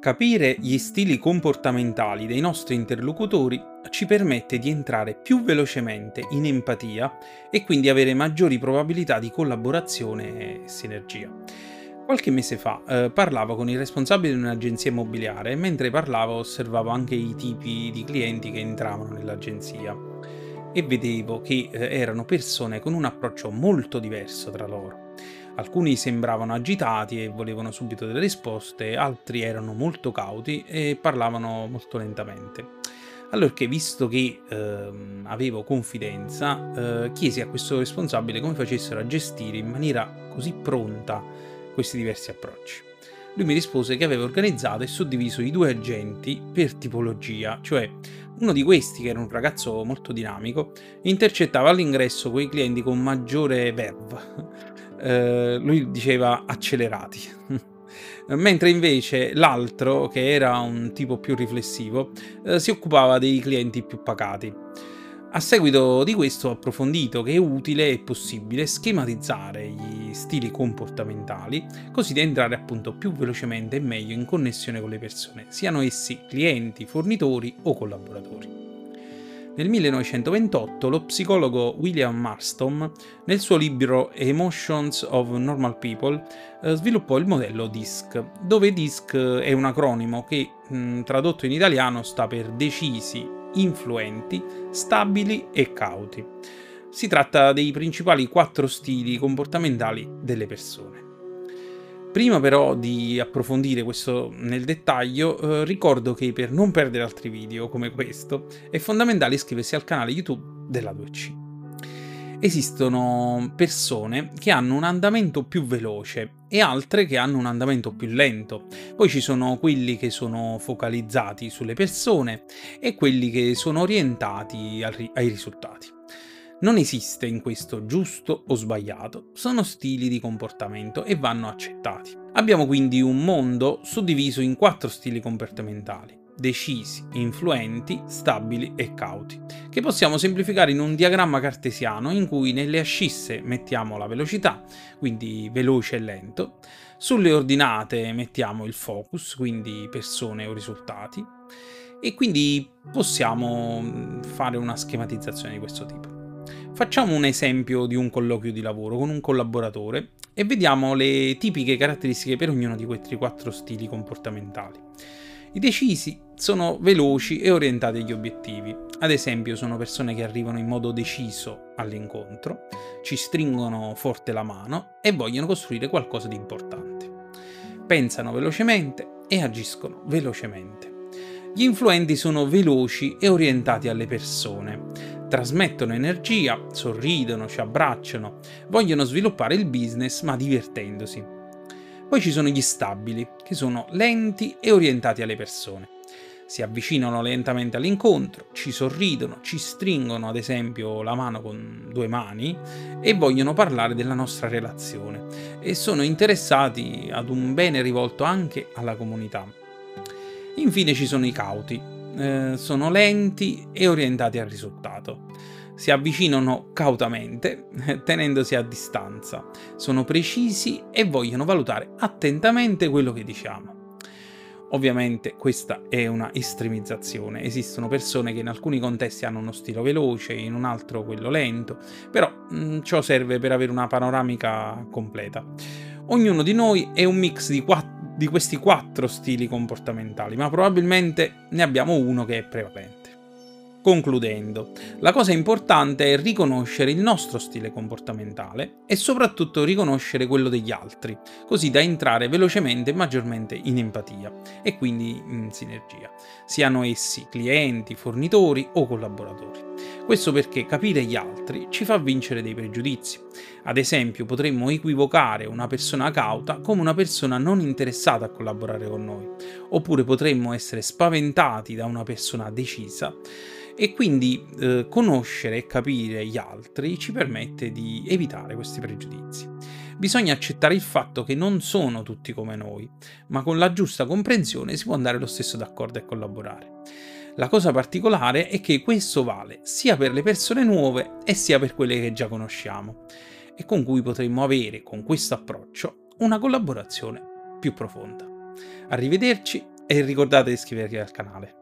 Capire gli stili comportamentali dei nostri interlocutori ci permette di entrare più velocemente in empatia e quindi avere maggiori probabilità di collaborazione e sinergia. Qualche mese fa eh, parlavo con il responsabile di un'agenzia immobiliare e mentre parlavo osservavo anche i tipi di clienti che entravano nell'agenzia e vedevo che eh, erano persone con un approccio molto diverso tra loro. Alcuni sembravano agitati e volevano subito delle risposte, altri erano molto cauti e parlavano molto lentamente. Allora visto che eh, avevo confidenza, eh, chiesi a questo responsabile come facessero a gestire in maniera così pronta questi diversi approcci. Lui mi rispose che aveva organizzato e suddiviso i due agenti per tipologia, cioè uno di questi, che era un ragazzo molto dinamico, intercettava all'ingresso quei clienti con maggiore verve eh, lui diceva accelerati. Mentre invece l'altro, che era un tipo più riflessivo, eh, si occupava dei clienti più pacati. A seguito di questo ho approfondito che è utile e possibile schematizzare gli stili comportamentali così da entrare appunto più velocemente e meglio in connessione con le persone, siano essi clienti, fornitori o collaboratori. Nel 1928 lo psicologo William Marston, nel suo libro Emotions of Normal People, eh, sviluppò il modello DISC, dove DISC è un acronimo che, mh, tradotto in italiano, sta per decisi, influenti, stabili e cauti. Si tratta dei principali quattro stili comportamentali delle persone. Prima però di approfondire questo nel dettaglio, eh, ricordo che per non perdere altri video come questo è fondamentale iscriversi al canale YouTube della 2C. Esistono persone che hanno un andamento più veloce e altre che hanno un andamento più lento. Poi ci sono quelli che sono focalizzati sulle persone e quelli che sono orientati ai risultati. Non esiste in questo giusto o sbagliato, sono stili di comportamento e vanno accettati. Abbiamo quindi un mondo suddiviso in quattro stili comportamentali, decisi, influenti, stabili e cauti, che possiamo semplificare in un diagramma cartesiano in cui nelle ascisse mettiamo la velocità, quindi veloce e lento, sulle ordinate mettiamo il focus, quindi persone o risultati, e quindi possiamo fare una schematizzazione di questo tipo. Facciamo un esempio di un colloquio di lavoro con un collaboratore e vediamo le tipiche caratteristiche per ognuno di questi quattro stili comportamentali. I decisi sono veloci e orientati agli obiettivi. Ad esempio, sono persone che arrivano in modo deciso all'incontro, ci stringono forte la mano e vogliono costruire qualcosa di importante. Pensano velocemente e agiscono velocemente. Gli influenti sono veloci e orientati alle persone trasmettono energia, sorridono, ci abbracciano, vogliono sviluppare il business ma divertendosi. Poi ci sono gli stabili, che sono lenti e orientati alle persone. Si avvicinano lentamente all'incontro, ci sorridono, ci stringono ad esempio la mano con due mani e vogliono parlare della nostra relazione e sono interessati ad un bene rivolto anche alla comunità. Infine ci sono i cauti, eh, sono lenti e orientati al risultato. Si avvicinano cautamente, tenendosi a distanza. Sono precisi e vogliono valutare attentamente quello che diciamo. Ovviamente questa è una estremizzazione, esistono persone che in alcuni contesti hanno uno stile veloce, in un altro quello lento, però mh, mm, ciò serve per avere una panoramica completa. Ognuno di noi è un mix di quattro di questi quattro stili comportamentali, ma probabilmente ne abbiamo uno che è prevalente. Concludendo, la cosa importante è riconoscere il nostro stile comportamentale e soprattutto riconoscere quello degli altri, così da entrare velocemente e maggiormente in empatia e quindi in sinergia, siano essi clienti, fornitori o collaboratori. Questo perché capire gli altri ci fa vincere dei pregiudizi. Ad esempio, potremmo equivocare una persona cauta come una persona non interessata a collaborare con noi, oppure potremmo essere spaventati da una persona decisa e quindi eh, conoscere e capire gli altri ci permette di evitare questi pregiudizi. Bisogna accettare il fatto che non sono tutti come noi, ma con la giusta comprensione si può andare lo stesso d'accordo e collaborare. La cosa particolare è che questo vale sia per le persone nuove e sia per quelle che già conosciamo e con cui potremmo avere con questo approccio una collaborazione più profonda. Arrivederci e ricordate di iscrivervi al canale.